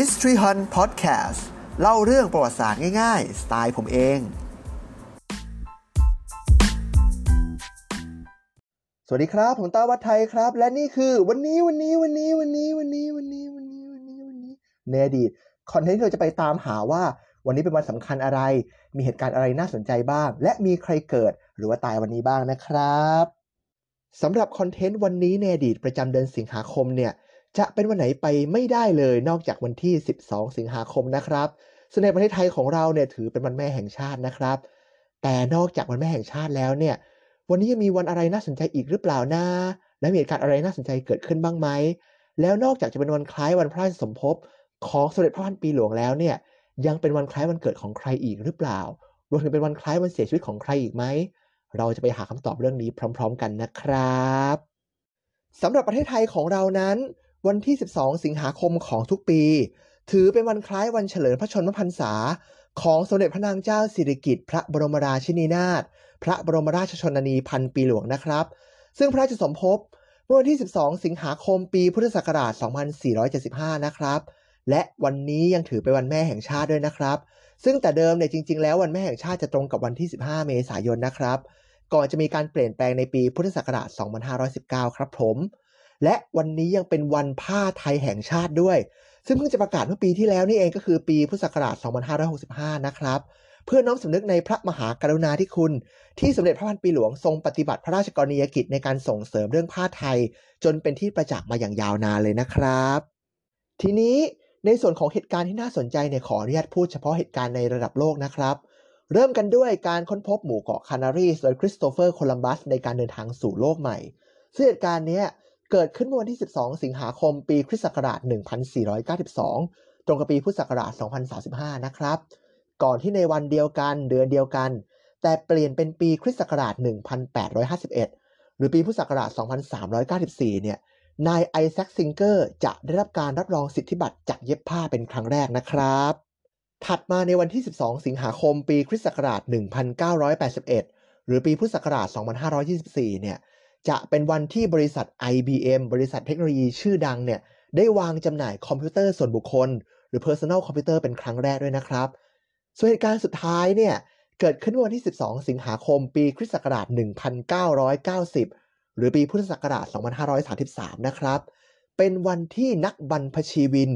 History Hunt Podcast เล่าเรื่องประวัติศาสตร์ง่ายๆ สไตล์ผมเอง สวัสดีครับ ผมตาวัดไทยครับ และนี่คือวันนี้วันนี้วันนี้วันนี้วันนี้วันนี้วันนี้วันนี้วันนี้ในอดีตคอนเทนต์ที่เราจะไปตามหาว่า วันนี้เป็นวันสำคัญอะไร มีเหตุการณ์อะไรน่าสนใจบ้าง และมีใครเกิดหรือว่าตายวันนี้บ้างนะครับสำหรับคอนเทนต์วันนี้ในอดีตประจำเดือนสิงหาคมเนี่ย จะเป็นวันไหนไปไม่ได้เลยนอกจากวันที่ 12 สิงหาคมนะครับซึ่งในประเทศไทยของเราเนี่ยถือเป็นวันแม่แห่งชาตินะครับ แต่นอกจากวันแม่แห่งชาติแล้วเนี่ย วันนี้ยังมีวันอะไรน่าสนใจอีกหรือเปล่านะ และมีเหตุการณ์อะไรน่าสนใจเกิดขึ้นบ้างไหม แล้วนอกจากจะเป็นวันคล้ายวันพระราชสมภพของสมเด็จพระพันปีหลวงแล้วเนี่ย ยังเป็นวันคล้ายวันเกิดของใครอีกหรือเปล่า รวมถึงเป็นวันคล้ายวันเสียชีวิตของใครอีกไหม เราจะไปหาคำตอบเรื่องนี้พร้อม ๆ กันนะครับสำหรับประเทศไทยของเรานั้น วันที่ 12 สิงหาคมของทุกปี ถือเป็นวันคล้ายวันเฉลิมพระชนมพรรษา ของสมเด็จพระนางเจ้าสิริกิติ์พระบรมราชินีนาถพระบรมราชชนนีพันปีหลวงนะครับ ซึ่งพระราชสมภพเมื่อวันที่ 12 สิงหาคมปีพุทธศักราช 2475 นะครับ และวันนี้ยังถือเป็นวันแม่แห่งชาติด้วยนะครับ ซึ่งแต่เดิมเนี่ยจริง ๆ แล้ววันแม่แห่งชาติจะตรงกับวันที่ 15 เมษายนนะครับ ก่อนจะมีการเปลี่ยนแปลงในปีพุทธศักราช 2519 ครับผม และวันนี้ยังเป็นวันผ้าไทยแห่งชาติด้วย ซึ่งเพิ่งจะประกาศเมื่อปีที่แล้วนี่เองก็คือปีพุทธศักราช 2565 นะครับ เพื่อน้อมสำนึกในพระมหากรุณาธิคุณ ที่สมเด็จพระพันปีหลวงทรงปฏิบัติพระราชกรณียกิจในการส่งเสริมเรื่องผ้าไทย จนเป็นที่ประจักษ์มาอย่างยาวนานเลยนะครับ ทีนี้ในส่วนของเหตุการณ์ที่น่าสนใจเนี่ยขออนุญาตพูดเฉพาะเหตุการณ์ในระดับโลกนะครับ เริ่มกันด้วยการค้นพบหมู่เกาะคานารีโดยคริสโตเฟอร์โคลัมบัสในการเดินทางสู่โลกใหม่ซึ่งเหตุการณ์นี้เกิดขึ้นเมื่อวันที่ 12 สิงหาคม ปีคริสต์ศักราช 1492 ตรงกับปีพุทธศักราช 2035 นะครับ ก่อนที่ในวันเดียวกันเดือนเดียวกัน แต่เปลี่ยนเป็นปีคริสต์ศักราช 1851 หรือปีพุทธศักราช 2394 เนี่ย นายไอแซคซิงเกอร์จะได้รับการรับรองสิทธิบัตรจักรเย็บผ้าเป็นครั้งแรกนะครับ ถัดมาในวันที่ 12 สิงหาคม ปีคริสต์ศักราช 1981 หรือปีพุทธศักราช 2524 เนี่ย จะเป็นวันที่บริษัท IBM บริษัทเทคโนโลยีชื่อดังเนี่ย ได้วางจำหน่ายคอมพิวเตอร์ส่วนบุคคล หรือ Personal Computer เป็นครั้งแรกด้วยนะครับ ส่วนเหตุการณ์สุดท้ายเนี่ย เกิดขึ้นวันที่ 12 สิงหาคม ปีคริสต์ศักราช 1990 หรือปีพุทธศักราช 2533 นะครับ เป็นวันที่นักบรรพชีวิน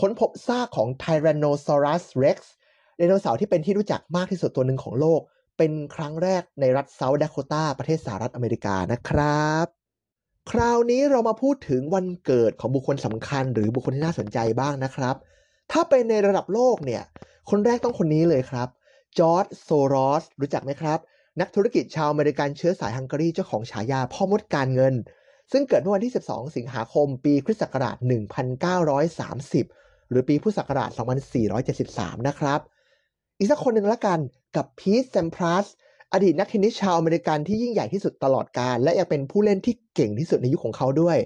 ค้นพบซากของ Tyrannosaurus Rex ไดโนเสาร์ที่เป็นที่รู้จักมากที่สุดตัวหนึ่งของโลก เป็นครั้งแรกในรัฐเซาท์ดาโคตาประเทศสหรัฐอเมริกานะครับ คราวนี้เรามาพูดถึงวันเกิดของบุคคลสำคัญ หรือบุคคลที่น่าสนใจบ้างนะครับ ถ้าเป็นในระดับโลกเนี่ย คนแรกต้องคนนี้เลยครับ จอร์จโซรอส รู้จักไหมครับ นักธุรกิจชาวอเมริกันเชื้อสายฮังการีเจ้าของฉายาพ่อมดการเงิน ซึ่งเกิดเมื่อวันที่ 12 สิงหาคม ปีคริสต์ศักราช 1930 หรือปีพุทธศักราช 2473 นะครับ อีกสักคนหนึ่งละกันกับพีทแซมพราสอดีตนักเทนนิสชาวอเมริกันที่ยิ่งใหญ่ที่สุดตลอดกาลและยังเป็นผู้เล่นที่เก่งที่สุดในยุคของเขาด้วย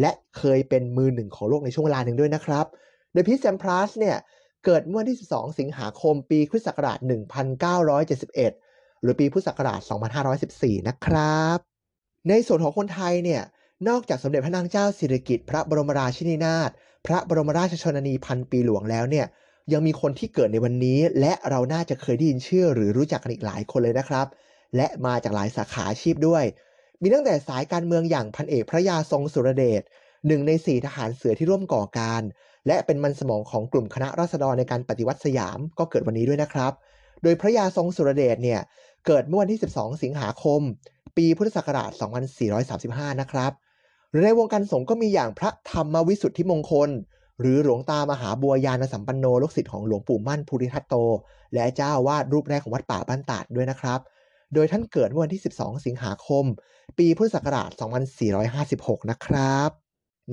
และเคยเป็นมือหนึ่งของโลกในช่วงเวลาหนึ่งด้วยนะครับ โดยพีทแซมพราสเนี่ยเกิดเมื่อวันที่ 12 สิงหาคมปีคริสต์ศักราช 1971 หรือปีพุทธศักราช 2514 นะครับ ในส่วนของคนไทยเนี่ยนอกจากสมเด็จพระนางเจ้าสิริกิติ์พระบรมราชินีนาถพระบรมราชชนนีพันปีหลวงแล้วเนี่ย ยังมีคนที่เกิดในวันนี้ และเราน่าจะเคยได้ยินชื่อ หรือรู้จักกันอีกหลายคนเลยนะครับ และมาจากหลายสาขาอาชีพด้วย มีตั้งแต่สายการเมืองอย่างพันเอกพระยาทรงสุรเดชหนึ่งในสี่ทหารเสือที่ร่วมก่อการ และเป็นมันสมองของกลุ่มคณะราษฎรในการปฏิวัติสยามก็เกิดวันนี้ด้วยนะครับ โดยพระยาทรงสุรเดชเนี่ยเกิดเมื่อวันที่ 12 สิงหาคม ปีพุทธศักราช 2435 นะครับหรือในวงการสงฆ์ก็มีอย่างพระธรรมวิสุทธิมงคล หรือหลวงตามหาบัวยานสัมปันโนลูกศิษย์ของหลวงปู่มั่นภูริทัตโต และเจ้าวาดรูปแรกของวัดป่าบ้านตาดด้วยนะครับ โดยท่านเกิดเมื่อวันที่ 12 สิงหาคม ปีพุทธศักราช 2456 นะครับ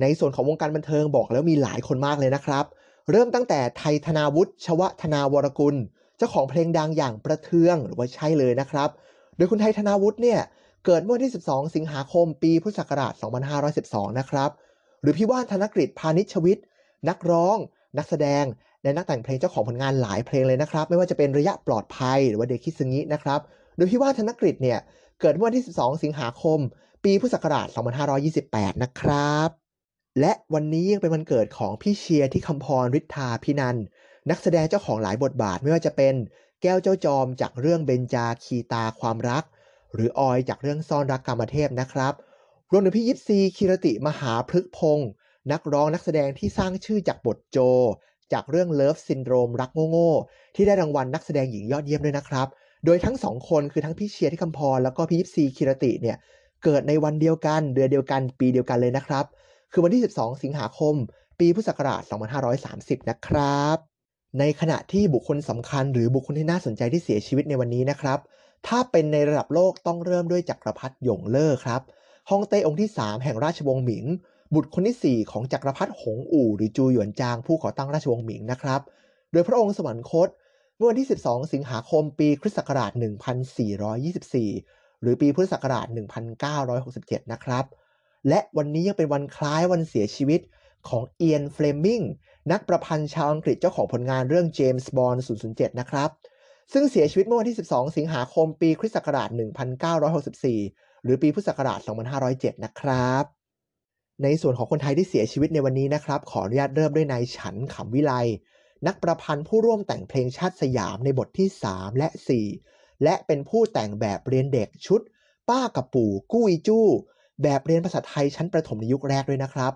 ในส่วนของวงการบันเทิงบอกแล้วมีหลายคนมากเลยนะครับ เริ่มตั้งแต่ไทยธนาวุฒิชวธนาวรกุล เจ้าของเพลงดังอย่างประเทืองหรือว่าใช่เลยนะครับ โดยคุณไทยธนาวุฒิเนี่ยเกิดเมื่อวันที่ 12 สิงหาคม ปีพุทธศักราช 2512 นะครับ หรือพี่ว่านธนกฤษพานิชวิทย์ นักร้อง นักแสดงและนักแต่งเพลงเจ้าของผลงานหลายเพลงเลยนะครับ ไม่ว่าจะเป็นระยะปลอดภัยหรือว่าเดคิสงินะครับ โดยพี่ว่านธนกฤษเนี่ย เกิดเมื่อวันที่ 12 สิงหาคม ปีพุทธศักราช 2528 นะครับ และวันนี้ยังเป็นวันเกิดของพี่เชียร์ ฑิฆัมพรฤทธิ์ธาอภินันท์ นักแสดงเจ้าของหลายบทบาทไม่ว่าจะเป็นแก้วเจ้าจอมจากเรื่องเบญจาคีตาความรัก หรือออยจากเรื่องซ่อนรักกามเทพนะครับรวมถึงพี่ยิปซี คีรติมหาพฤกษ์พงศ์ นักร้องนักแสดงที่สร้างชื่อจากบทโจ จากเรื่อง Love Syndrome รักโง่ๆที่ได้รางวัลนักแสดงหญิงยอดเยี่ยมด้วยนะครับ โดยทั้งสองคนคือทั้งพี่เชียร์ ฑิฆัมพรแล้วก็พี่ยิปซีคีรติเนี่ยเกิดในวันเดียวกันเดือนเดียวกันปีเดียวกันเลยนะครับ คือวันที่ 12 สิงหาคม ปีพุทธศักราช 2530 นะครับ ในขณะที่บุคคลสำคัญหรือบุคคลที่น่าสนใจที่เสียชีวิตในวันนี้นะครับถ้าเป็นในระดับโลกต้องเริ่มด้วยจักรพรรดิหยงเล่อครับ ฮ่องเต้องค์ที่ 3 แห่งราชวงศ์หมิง บุตรคนที่ 4 ของจักรพรรดิหงอู่หรือจูหยวนจางผู้ก่อตั้งราชวงศ์หมิงนะครับ โดยพระองค์สวรรคต เมื่อวันที่ 12 สิงหาคมปีคริสต์ศักราช 1424 หรือปีพุทธศักราช 1967 นะครับ และวันนี้ยังเป็นวันคล้ายวันเสียชีวิตของเอียนเฟลมิงนักประพันธ์ชาวอังกฤษเจ้าของผลงานเรื่องเจมส์บอนด์007 นะครับ ซึ่งเสียชีวิตเมื่อวันที่ 12 สิงหาคมปีคริสต์ศักราช 1964 หรือปีพุทธศักราช 2507 นะครับ ในส่วนของคนไทยที่เสียชีวิตในวันนี้นะครับ ขออนุญาตเริ่มด้วยนายฉันขำวิไลนักประพันธ์ผู้ร่วมแต่งเพลงชาติสยามในบทที่ 3 และ 4 และเป็นผู้แต่งแบบเรียนเด็กชุด ป้ากับปู่กู้อีจู้ แบบเรียนภาษาไทยชั้นประถมในยุคแรกด้วยนะครับ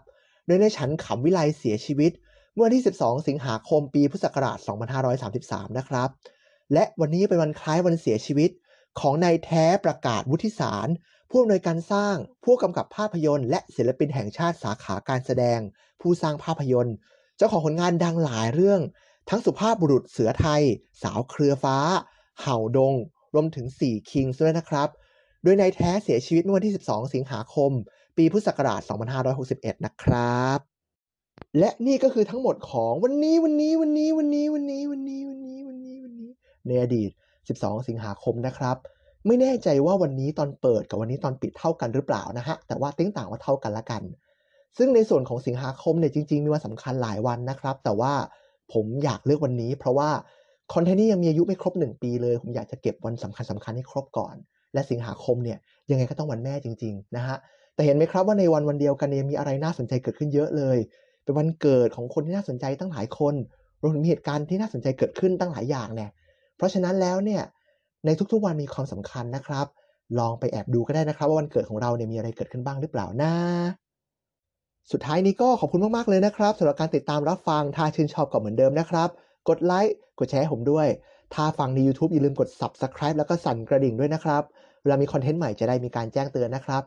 โดยในฉันขำวิไลเสียชีวิต เมื่อวันที่ 12 สิงหาคมปีพุทธศักราช 2533 นะครับ และวันนี้เป็นวันคล้ายวันเสียชีวิตของนายแท้ประกาศวุฒิสาร ผู้อำนวยการสร้างผู้กำกับภาพยนตร์ และศิลปินแห่งชาติสาขาการแสดง ผู้สร้างภาพยนตร์ เจ้าของผลงานดังหลายเรื่อง ทั้งสุภาพบุรุษเสือไทย สาวเครือฟ้า เห่าดง รวมถึง 4 คิงด้วยนะครับ โดยนายแท้เสียชีวิตเมื่อวันที่ 12 สิงหาคม ปีพุทธศักราช 2561 นะครับ และนี่ก็คือทั้งหมดของวันนี้วันนี้วันนี้วันนี้วันนี้วันนี้วันนี้วันนี้วันนี้ในอดีต 12 สิงหาคมนะครับ ไม่แน่ใจว่าวันนี้ตอนเปิดกับวันนี้ตอนปิดเท่ากันหรือเปล่านะฮะ แต่ว่าติ้งต่างว่าเท่ากันละกัน ซึ่งในส่วนของสิงหาคมเนี่ยจริง ๆ มีวันสำคัญหลายวันนะครับ แต่ว่าผมอยากเลือกวันนี้ เพราะว่าคอนเทนต์นี้ยังมีอายุไม่ครบ 1 ปีเลย ผมอยากจะเก็บวันสำคัญสำคัญให้ครบก่อน และสิงหาคมเนี่ยยังไงก็ต้องวันแม่จริง ๆ นะฮะ แต่เห็นไหมครับว่าในวันวันเดียวกันเนี่ยมีอะไรน่าสนใจเกิดขึ้นเยอะเลย เป็นวันเกิดของคนที่น่าสนใจตั้งหลายคนรวมถึงมีเหตุการณ์ที่น่าสนใจเกิดขึ้นตั้งหลายอย่างเนี่ยเพราะฉะนั้นแล้วเนี่ย ในทุกๆวันมีความสำคัญนะครับ ลองไปแอบดูก็ได้นะครับ ว่าวันเกิดของเราเนี่ยมีอะไรเกิดขึ้นบ้างหรือเปล่านะสุดท้ายนี้ก็ขอบคุณมากๆเลยนะครับสำหรับการติดตามรับฟังถ้าชื่นชอบก็เหมือนเดิมนะครับ กดไลค์กดแชร์ผมด้วย ถ้าฟังใน YouTube อย่าลืมกด Subscribe แล้วก็สั่นกระดิ่งด้วยนะครับเวลามีคอนเทนต์ใหม่จะได้มีการแจ้งเตือนนะครับ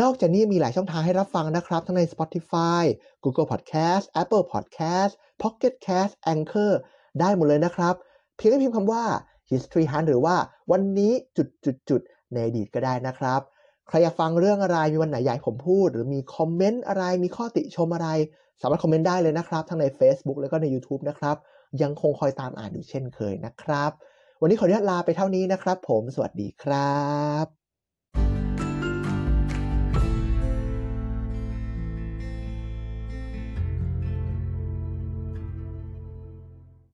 นอกจากนี้มีหลายช่องทางให้รับฟังนะครับ ทั้งใน Spotify Google Podcast Apple Podcast Pocket Cast Anchor ได้หมดเลยนะครับ เพียงแค่พิมพ์คำว่า History Hunt หรือว่าวันนี้จุดจุดจุดในอดีตก็ได้นะครับ ใครอยากฟังเรื่องอะไรมีวันไหนอยากให้ผมพูด หรือมีคอมเมนต์อะไรมีข้อติชมอะไร สามารถคอมเมนต์ได้เลยนะครับ ทั้งใน Facebook แล้วก็ใน YouTube นะครับ ยังคงคอยตามอ่านอยู่เช่นเคยนะครับ วันนี้ขออนุญาตลาไปเท่านี้นะครับ ผมสวัสดีครับ